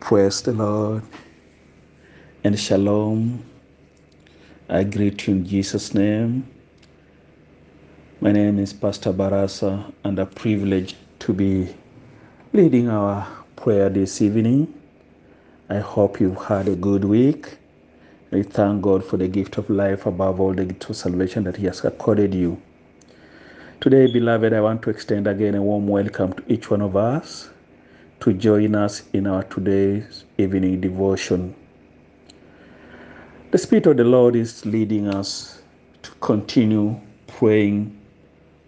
Praise the Lord and shalom. I greet you in Jesus' name. My name is Pastor Barasa, and a privilege to be leading our prayer this evening. I hope you've had a good week. We thank God for the gift of life, above all, the gift of salvation that He has accorded you. Today, beloved, I want to extend again a warm welcome to each one of us to join us in our today's evening devotion. The Spirit of the Lord is leading us to continue praying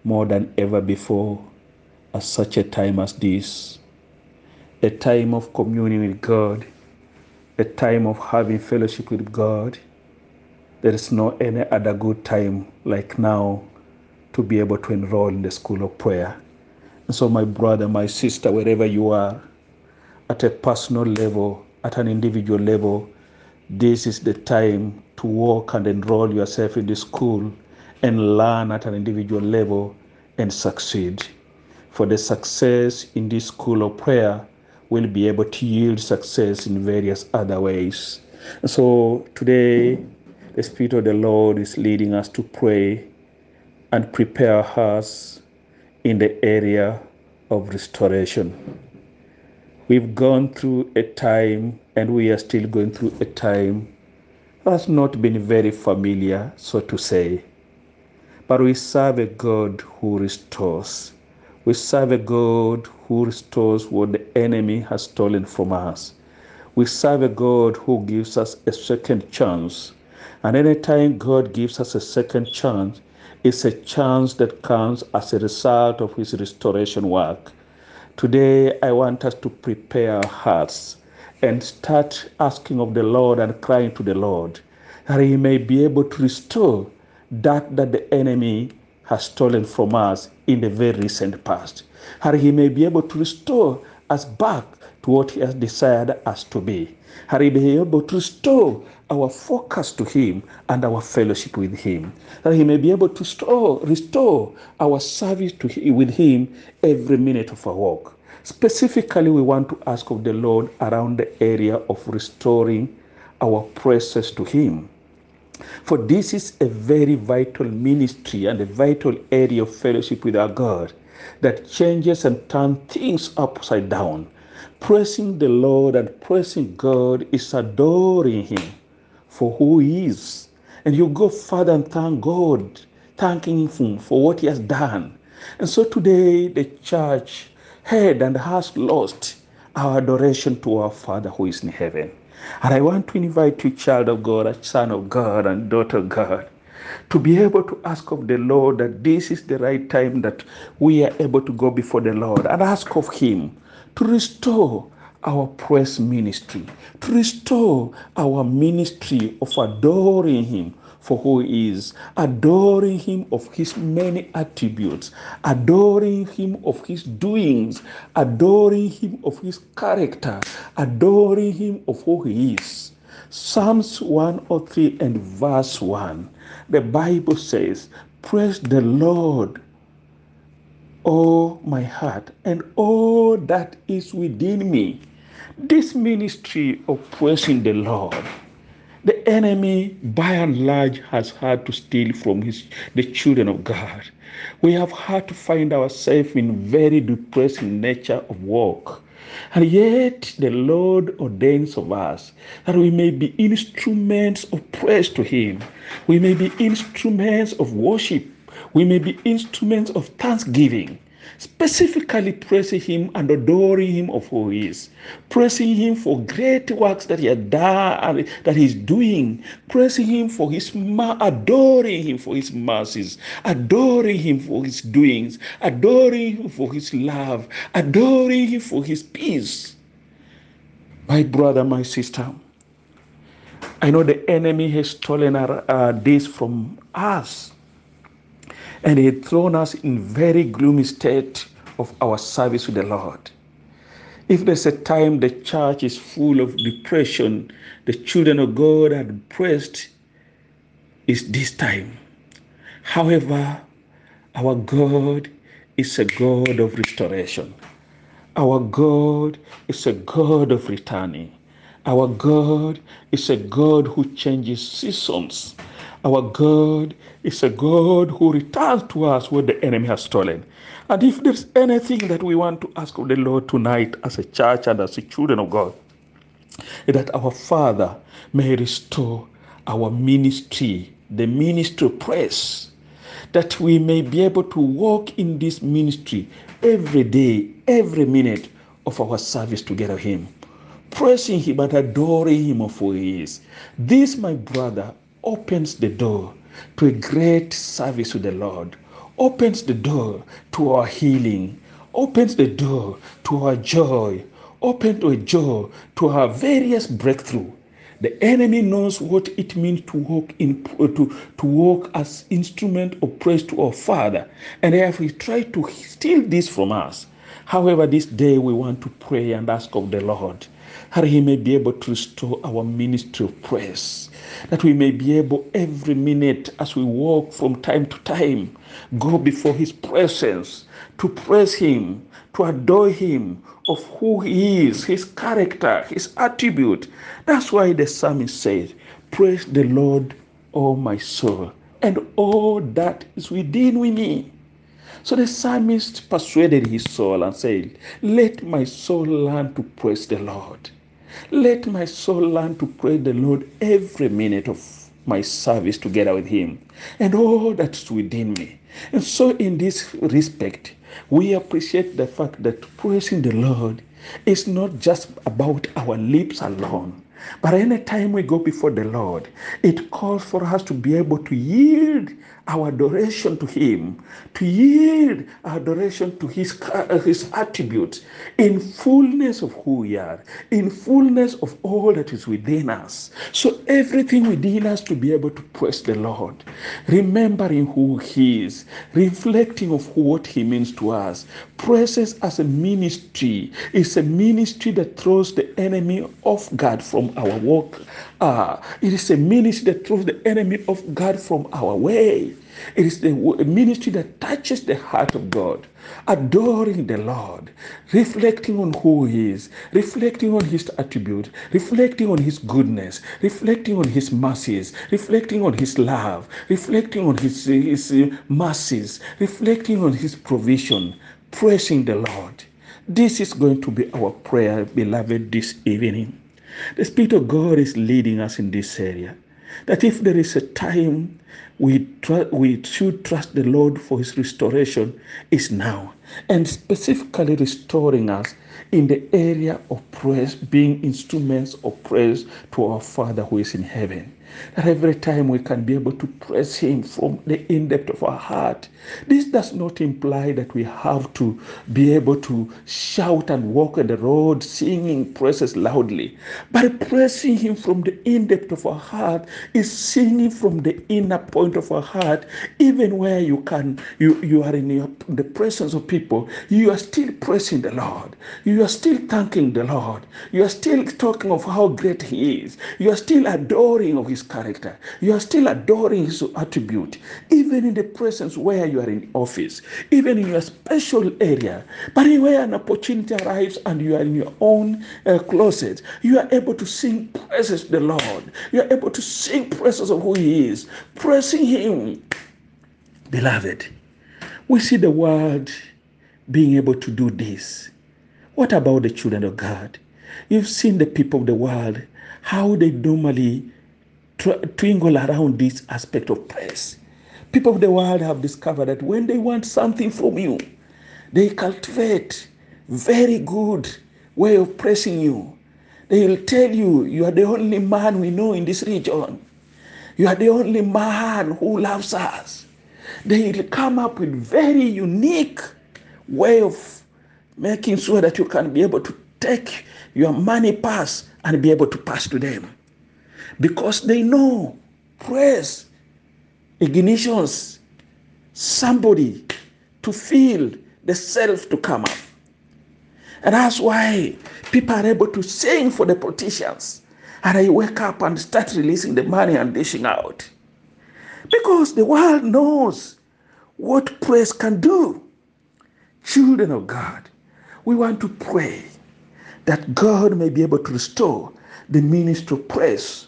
more than ever before at such a time as this. A time of communion with God, a time of having fellowship with God. There is no any other good time like now to be able to enroll in the school of prayer. So, my brother, my sister, wherever you are, at a personal level, at an individual level, this is the time to walk and enroll yourself in the school and learn at an individual level and succeed. For the success in this school of prayer will be able to yield success in various other ways. And so today, the Spirit of the Lord is leading us to pray and prepare us in the area of restoration. We've gone through a time and we are still going through a time that's not been very familiar, so to say. But we serve a God who restores. We serve a God who restores what the enemy has stolen from us. We serve a God who gives us a second chance. And anytime God gives us a second chance, it's a chance that comes as a result of his restoration work. Today, I want us to prepare our hearts and start asking of the Lord and crying to the Lord that he may be able to restore that that the enemy has stolen from us in the very recent past. That he may be able to restore us back to what he has desired us to be. That he may be able to restore our focus to Him and our fellowship with Him, that He may be able to restore, restore our service to him, with Him every minute of our walk. Specifically, we want to ask of the Lord around the area of restoring our praises to Him. For this is a very vital ministry and a vital area of fellowship with our God that changes and turns things upside down. Praising the Lord and praising God is adoring Him for who He is. And you go further and thank God, thanking Him for what He has done. And so today the church had and has lost our adoration to our Father who is in heaven. And I want to invite you, child of God, a son of God, and daughter of God, to be able to ask of the Lord that this is the right time that we are able to go before the Lord and ask of Him to restore our praise ministry, to restore our ministry of adoring Him for who He is, adoring Him of His many attributes, adoring Him of His doings, adoring Him of His character, adoring Him of who He is. Psalms 103 and verse 1, the Bible says, Praise the Lord O my heart, and all that is within me. This ministry of praising the Lord, the enemy by and large has had to steal from his, the children of God. We have had to find ourselves in very depressing nature of work. And yet the Lord ordains of us that we may be instruments of praise to Him. We may be instruments of worship. We may be instruments of thanksgiving specifically praising him and adoring him of who he is, praising him for great works that he has done, that he's doing, praising him for his adoring him for his mercies, adoring him for his doings, adoring him for his love, adoring him for his peace. My brother, my sister, I know the enemy has stolen our, uh, this from us and he had thrown us in very gloomy state of our service with the Lord. If there's a time the church is full of depression, the children of God are depressed, is this time. However, our God is a God of restoration. Our God is a God of returning. Our God is a God who changes seasons. Our God is a God who returns to us what the enemy has stolen. And if there's anything that we want to ask of the Lord tonight as a church and as a children of God, that our Father may restore our ministry, the ministry of praise, that we may be able to walk in this ministry every day, every minute of our service together with Him, praising Him and adoring Him for He is. This, my brother, opens the door to a great service to the Lord, opens the door to our healing, opens the door to our joy, opens the door to our various breakthrough. The enemy knows what it means to walk in to, to walk as instrument of praise to our Father, and therefore he tried to steal this from us. However, this day we want to pray and ask of the Lord that He may be able to restore our ministry of praise, that we may be able every minute as we walk from time to time, go before His presence to praise Him, to adore Him of who He is, His character, His attribute. That's why the psalmist says, Praise the Lord, O my soul, and all that is within me. So the psalmist persuaded his soul and said, Let my soul learn to praise the Lord. Let my soul learn to praise the Lord every minute of my service together with Him and all that's within me. And so, in this respect, we appreciate the fact that praising the Lord is not just about our lips alone. But anytime we go before the Lord, it calls for us to be able to yield our adoration to Him, to yield our adoration to His, uh, His attributes in fullness of who we are, in fullness of all that is within us. So everything within us to be able to praise the Lord, remembering who He is, reflecting of what He means to us. Praises as a ministry is a ministry that throws the enemy off guard from our walk. Uh, it is a ministry that throws the enemy of God from our way. It is the ministry that touches the heart of God, adoring the Lord, reflecting on who He is, reflecting on His attribute, reflecting on His goodness, reflecting on His mercies, reflecting on His love, reflecting on His, his mercies, reflecting on His provision, praising the Lord. This is going to be our prayer, beloved, this evening. The Spirit of God is leading us in this area. That if there is a time we, we should trust the Lord for His restoration, is now. And specifically restoring us in the area of praise, being instruments of praise to our Father who is in heaven. That every time we can be able to praise Him from the in depth of our heart. This does not imply that we have to be able to shout and walk on the road singing praises loudly. But praising Him from the in depth of our heart is singing from the inner point of our heart, even where you can, you, you are in your, the presence of people, you are still praising the Lord. You are still thanking the Lord. You are still talking of how great He is. You are still adoring of His character. You are still adoring his attribute, even in the presence where you are in office, even in your special area. But where an opportunity arrives and you are in your own uh, closet, you are able to sing praises the Lord. You are able to sing praises of who He is, praising Him. Beloved, we see the world being able to do this. What about the children of God? You've seen the people of the world, how they normally twinkle around this aspect of praise. People of the world have discovered that when they want something from you, they cultivate very good way of praising you. They will tell you you are the only man we know in this region. You are the only man who loves us. They will come up with very unique way of making sure that you can be able to take your money pass and be able to pass to them because they know praise ignitions somebody to feel the self to come up. And that's why people are able to sing for the politicians. And I wake up and start releasing the money and dishing out. Because the world knows what praise can do. Children of God, we want to pray that God may be able to restore the ministry of praise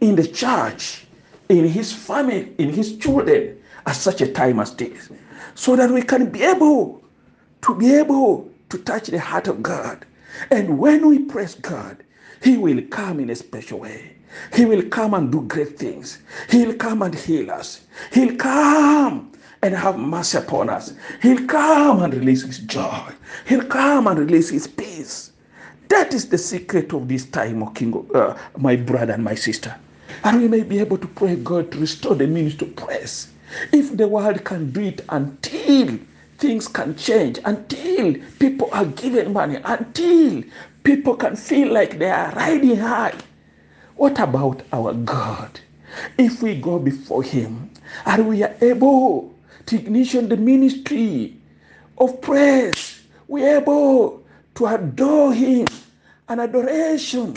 in the church, in his family, in his children at such a time as this, so that we can be able to be able to touch the heart of God. And when we praise God, He will come in a special way. He will come and do great things. He'll come and heal us. He'll come and have mercy upon us. He'll come and release His joy. He'll come and release His peace. That is the secret of this time, O King, uh, my brother and my sister. And we may be able to pray God to restore the ministry of praise. If the world can do it until things can change, until people are given money, until people can feel like they are riding high, what about our God? If we go before Him and we are able to ignition the ministry of praise, we are able to adore Him, an adoration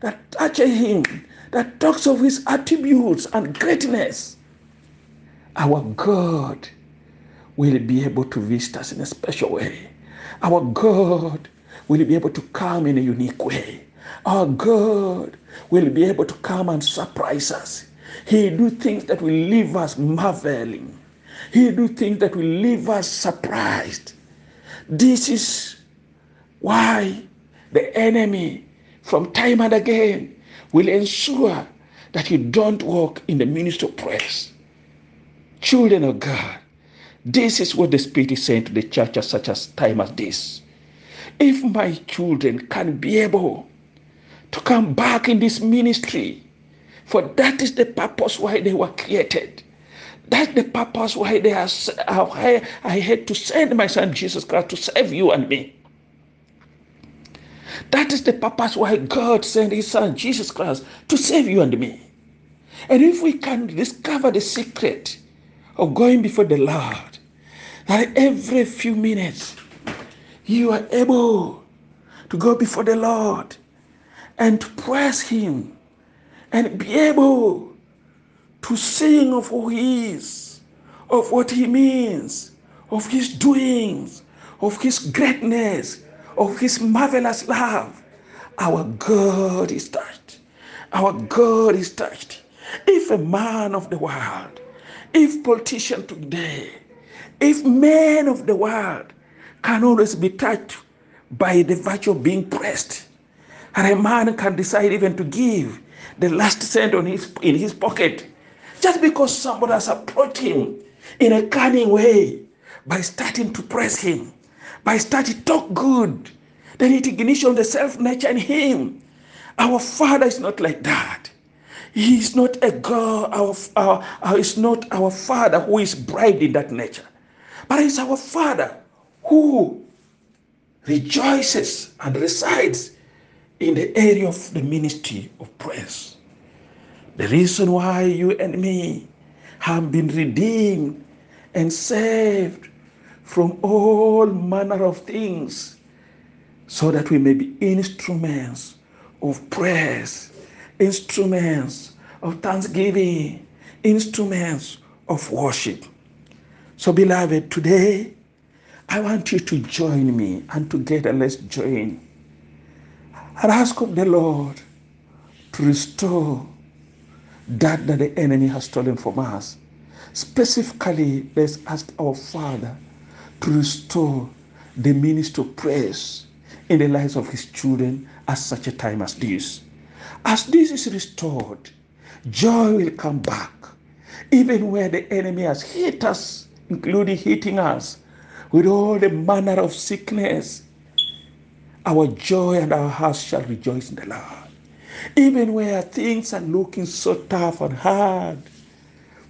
that touches Him, that talks of His attributes and greatness. Our God will be able to visit us in a special way. Our God will be able to come in a unique way. Our God will be able to come and surprise us. He do things that will leave us marveling. He do things that will leave us surprised. This is why the enemy, from time and again, will ensure that you don't walk in the ministry of praise. Children of God, this is what the Spirit is saying to the church at such a time as this. If my children can be able to come back in this ministry. For that is the purpose why they were created. That's the purpose why they are. I, uh, I had to send my son Jesus Christ to save you and me. That is the purpose why God sent His Son Jesus Christ to save you and me. And if we can discover the secret of going before the Lord, that every few minutes you are able to go before the Lord and to praise Him and be able to sing of who He is, of what He means, of His doings, of His greatness, of His marvelous love. Our God is touched. Our God is touched. If a man of the world, if politician today, if men of the world can always be touched by the virtue of being pressed, and a man can decide even to give the last cent on his, in his pocket just because somebody has approached him in a cunning way by starting to press him, by starting to talk good. Then it ignition the self nature in him. Our Father is not like that. He is not a God, our, our, our, is not our Father who is bribed in that nature, but it's our Father who rejoices and resides in the area of the ministry of praise. The reason why you and me have been redeemed and saved from all manner of things so that we may be instruments of praise, instruments of thanksgiving, instruments of worship. So, beloved, today I want you to join me and together let's join and ask of the Lord to restore that that the enemy has stolen from us. Specifically, let's ask our Father to restore the ministry of praise in the lives of his children at such a time as this. As this is restored, joy will come back, even where the enemy has hit us, including hitting us with all the manner of sickness our joy and our hearts shall rejoice in the Lord. Even where things are looking so tough and hard,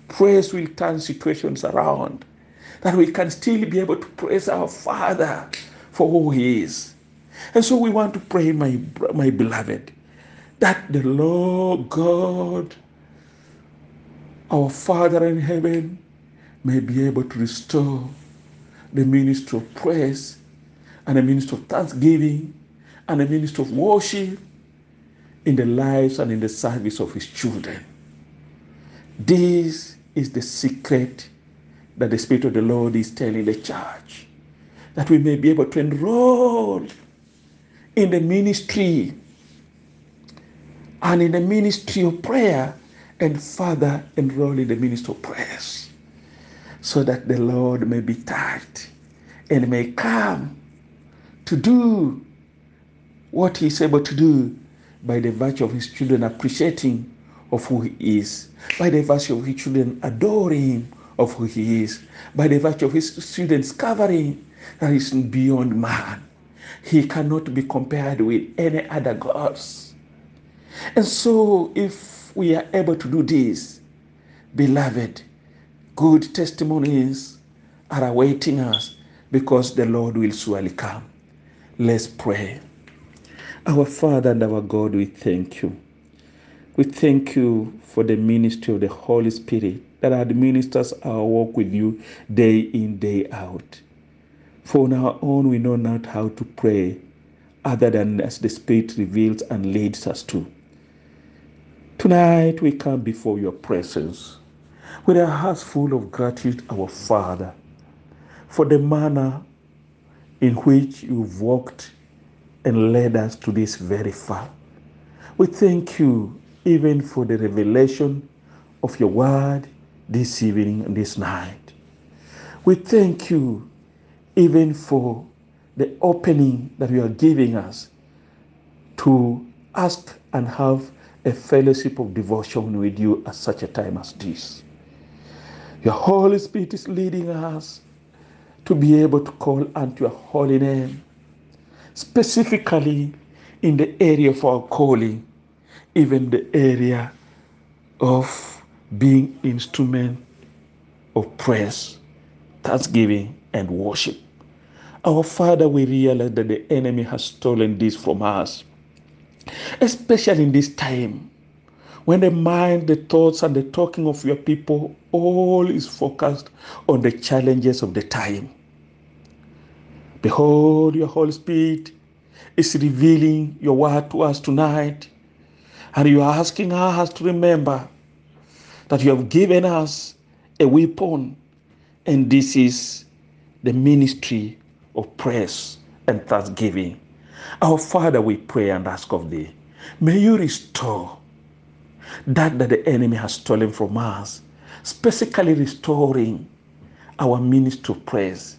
praise will turn situations around. That we can still be able to praise our Father for who He is. And so we want to pray, my, my beloved, that the Lord God, our Father in heaven, may be able to restore the ministry of praise and the ministry of thanksgiving and the ministry of worship in the lives and in the service of his children. This is the secret that the Spirit of the Lord is telling the church. that we may be able to enroll in the ministry and in the ministry of prayer and further enroll in the ministry of prayers so that the Lord may be touched and may come to do what he is able to do by the virtue of his children appreciating of who he is, by the virtue of his children adoring of who he is, by the virtue of his students covering that is beyond man. He cannot be compared with any other gods. And so, if we are able to do this, beloved, good testimonies are awaiting us because the Lord will surely come. Let's pray. Our Father and our God, we thank you. We thank you for the ministry of the Holy Spirit that administers our walk with you day in, day out. For on our own, we know not how to pray other than as the Spirit reveals and leads us to. Tonight, we come before your presence with our hearts full of gratitude, our Father, for the manner in which you've walked and led us to this very far. We thank you even for the revelation of your word this evening this night. We thank you even for the opening that you are giving us to ask and have a fellowship of devotion with you at such a time as this. Your Holy Spirit is leading us to be able to call unto your holy name specifically in the area of our calling, even the area of being instrument of praise, thanksgiving, and worship. Our Father, we realize that the enemy has stolen this from us, especially in this time when the mind, the thoughts, and the talking of your people all is focused on the challenges of the time. Behold, your Holy Spirit is revealing your word to us tonight. And you are asking us to remember that you have given us a weapon, and this is the ministry of praise and thanksgiving. Our Father, we pray and ask of thee, may you restore that that the enemy has stolen from us, specifically restoring our ministry of praise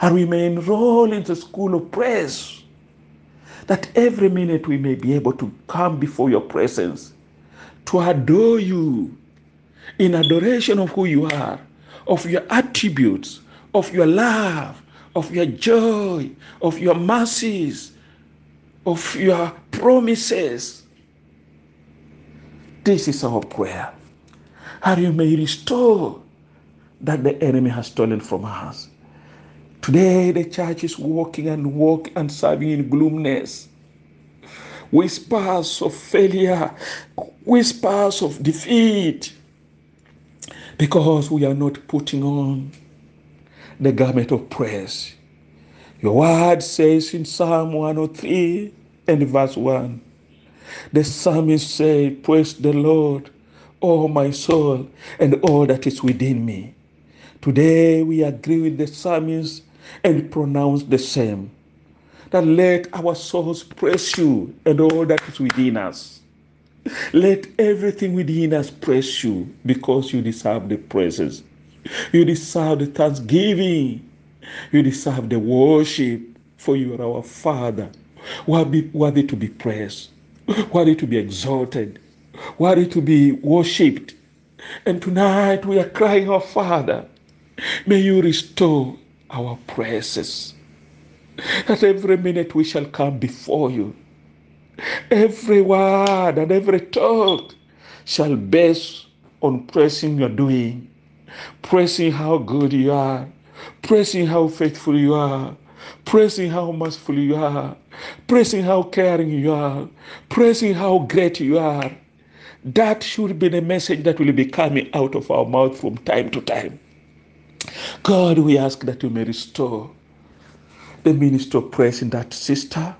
and we may enroll in the school of praise that every minute we may be able to come before your presence to adore you in adoration of who you are, of your attributes, of your love, of your joy, of your mercies, of your promises. This is our prayer. And you may restore that the enemy has stolen from us. Today, the church is walking and walking and serving in gloomness. Whispers of failure, whispers of defeat, because we are not putting on the garment of praise. Your word says in Psalm 103 and verse 1 the psalmist said, Praise the Lord, O my soul, and all that is within me. Today we agree with the psalmist and pronounce the same. That let our souls praise you and all that is within us. Let everything within us praise you because you deserve the praises. You deserve the thanksgiving. You deserve the worship, for you are our Father, worthy, worthy to be praised, worthy to be exalted, worthy to be worshipped. And tonight we are crying, Our Father, may you restore our praises. That every minute we shall come before you. Every word and every talk shall base on praising your doing, praising how good you are, praising how faithful you are, praising how merciful you are, praising how caring you are, praising how great you are. That should be the message that will be coming out of our mouth from time to time. God, we ask that you may restore the ministry of praise in that sister,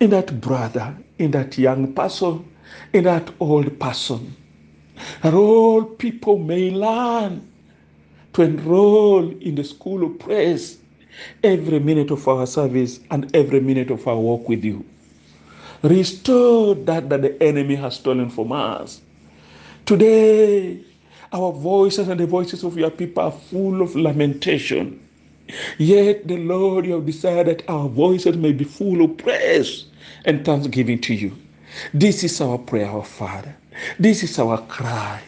in that brother, in that young person, in that old person. That all people may learn to enroll in the school of praise every minute of our service and every minute of our walk with you. Restore that that the enemy has stolen from us. Today, our voices and the voices of your people are full of lamentation. Yet the Lord, you have decided our voices may be full of praise and thanksgiving to you. This is our prayer, our Father. This is our cry.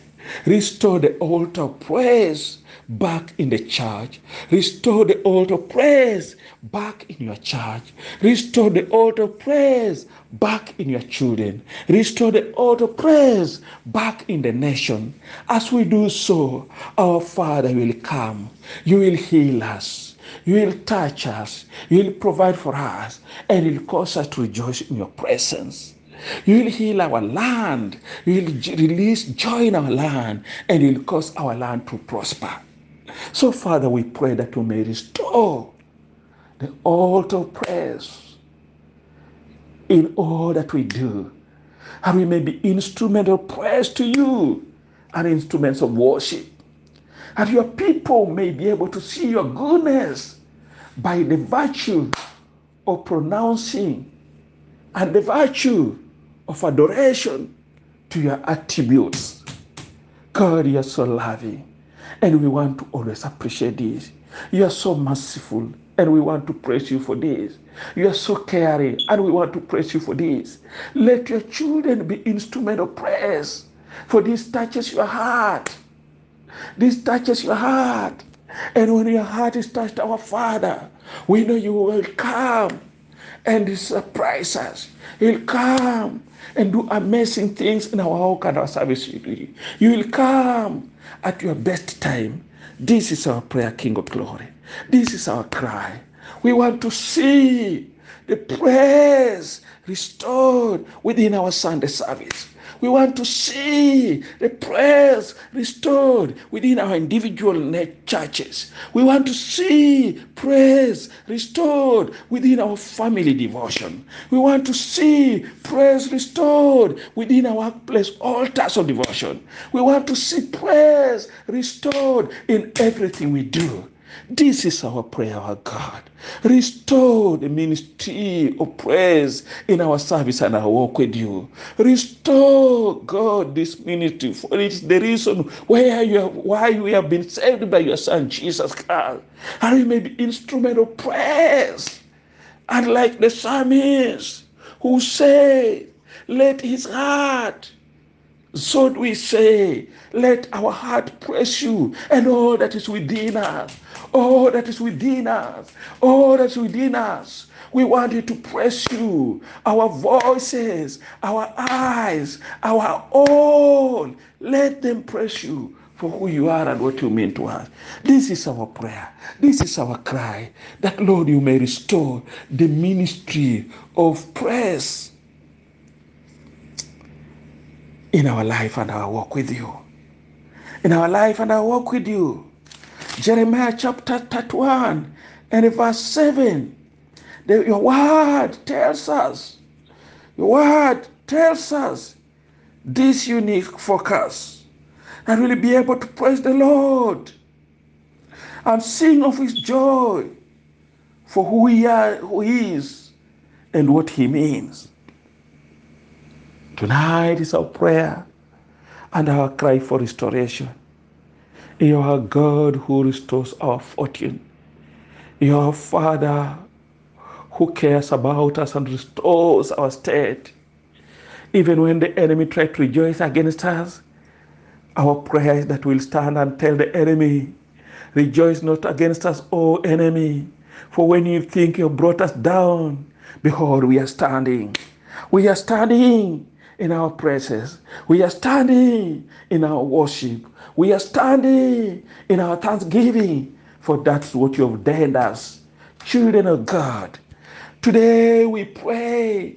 Restore the altar of praise back in the church. Restore the altar of praise back in your church. Restore the altar of praise back in your children. Restore the altar of praise back in the nation. As we do so, our Father will come. You will heal us. You will touch us. You will provide for us. And it will cause us to rejoice in your presence. You will heal our land. You will release joy in our land. And you will cause our land to prosper. So, Father, we pray that you may restore the altar of praise in all that we do. And we may be instruments of praise to you and instruments of worship. And your people may be able to see your goodness by the virtue of pronouncing and the virtue of adoration to your attributes. God, you are so loving, and we want to always appreciate this. You are so merciful, and we want to praise you for this. You are so caring, and we want to praise you for this. Let your children be instrument of praise, for this touches your heart. This touches your heart. And when your heart is touched, our Father, we know you will come and surprise us. He'll come and do amazing things in our whole kind of service. You will come at your best time. This is our prayer, King of Glory. This is our cry. We want to see the praise restored within our Sunday service. We want to see the prayers restored within our individual churches. We want to see prayers restored within our family devotion. We want to see prayers restored within our workplace altars of devotion. We want to see prayers restored in everything we do. This is our prayer, our God. Restore the ministry of praise in our service and our walk with you. Restore, God, this ministry, for it's the reason where you have, why we have been saved by your Son, Jesus Christ. And we may be instrument of praise. And like the psalmist who said, let his heart so do we say, let our heart praise you and all that is within us. All that is within us. All that is within us. We want you to praise you. Our voices, our eyes, our all. Let them praise you for who you are and what you mean to us. This is our prayer. This is our cry that, Lord, you may restore the ministry of praise in our life and our walk with you. In our life and our walk with you. Jeremiah chapter 31 and verse 7. The, your word tells us, your word tells us this unique focus and we'll be able to praise the Lord and sing of his joy for who he, are, who he is and what he means. Tonight is our prayer and our cry for restoration. You are God who restores our fortune. You are Father who cares about us and restores our state. Even when the enemy tries to rejoice against us, our prayer is that we'll stand and tell the enemy, Rejoice not against us, O enemy. For when you think you brought us down, behold, we are standing. We are standing in our praises. We are standing in our worship. We are standing in our thanksgiving, for that's what you have done us, children of God. Today we pray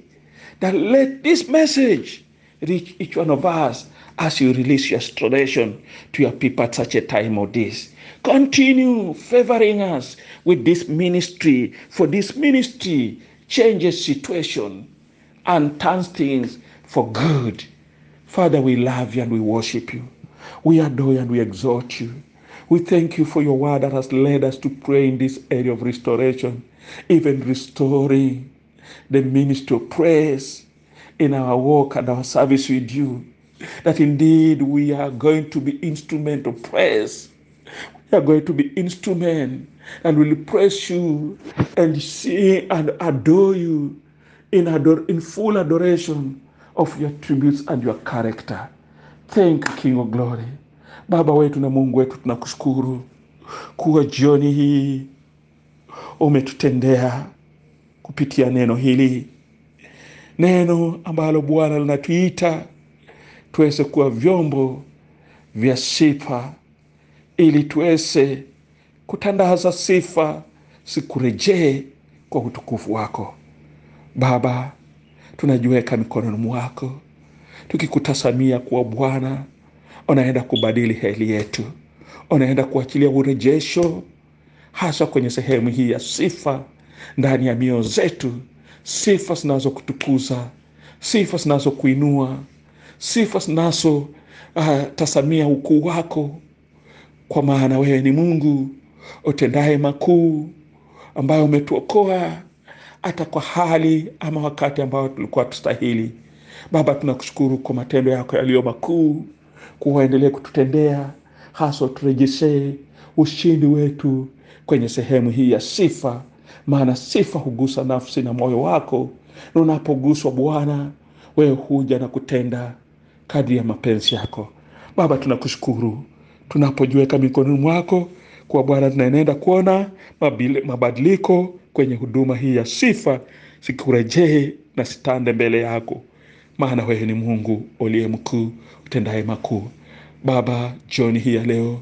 that let this message reach each one of us as you release your restoration to your people at such a time of this. Continue favoring us with this ministry, for this ministry changes situation and turns things for good. Father, we love you and we worship you. We adore you and we exalt you. We thank you for your word that has led us to pray in this area of restoration, even restoring the ministry of praise in our work and our service with you. That indeed we are going to be instrument of praise. We are going to be instrument and will praise you and sing and adore you in, ador- in full adoration of your tributes and your character. Thank King of Glory. Baba wetu na Mungu wetu, tunakushukuru kuwa jioni hii umetutendea kupitia neno hili, neno ambalo Bwana linatuita tuweze kuwa vyombo vya sifa, ili tuweze kutandaza sifa sikurejee kwa utukufu wako. Baba, tunajiweka mikononi mwako tukikutasamia kuwa Bwana unaenda kubadili hali yetu, unaenda kuachilia urejesho hasa kwenye sehemu hii ya sifa ndani ya mioyo zetu, sifa zinazokutukuza, sifa zinazokuinua, sifa zinazo uh, ukuu wako, kwa maana wewe ni Mungu utendaye makuu, ambayo umetuokoa hata kwa hali ama wakati ambao tulikuwa tustahili. Baba, tunakushukuru kwa matendo yako yaliyo makuu, kuwaendelee kututendea, haswa, turejeshee ushindi wetu kwenye sehemu hii ya sifa, maana sifa hugusa nafsi na moyo wako, na unapoguswa Bwana, wewe huja na kutenda kadri ya mapenzi yako. Baba, tunakushukuru tunapojiweka mikononi mwako, kwa Bwana tunaenenda kuona mabadiliko kwenye huduma hii ya sifa, sikurejee na sitande mbele yako, maana wewe ni Mungu uliye mkuu, utendaye makuu. Baba, jioni hii ya leo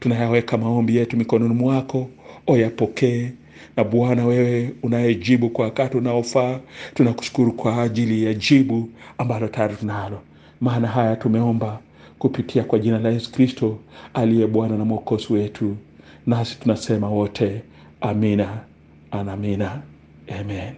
tunayaweka maombi yetu mikononi mwako, oyapokee. Na Bwana, wewe unayejibu kwa wakati unaofaa, tunakushukuru kwa ajili ya jibu ambalo tayari tunalo, maana haya tumeomba kupitia kwa jina la Yesu Kristo aliye Bwana na Mwokozi wetu, nasi tunasema wote amina, anamina, amen.